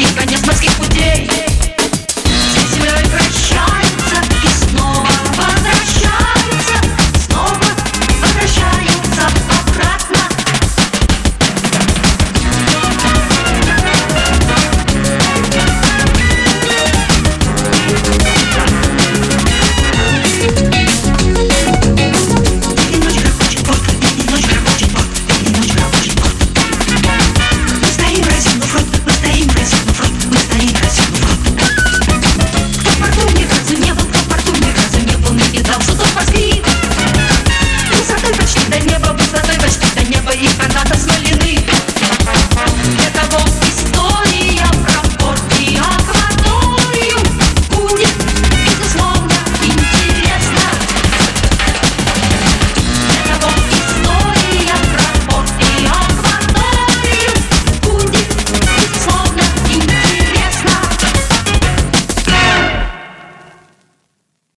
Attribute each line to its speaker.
Speaker 1: и конец маски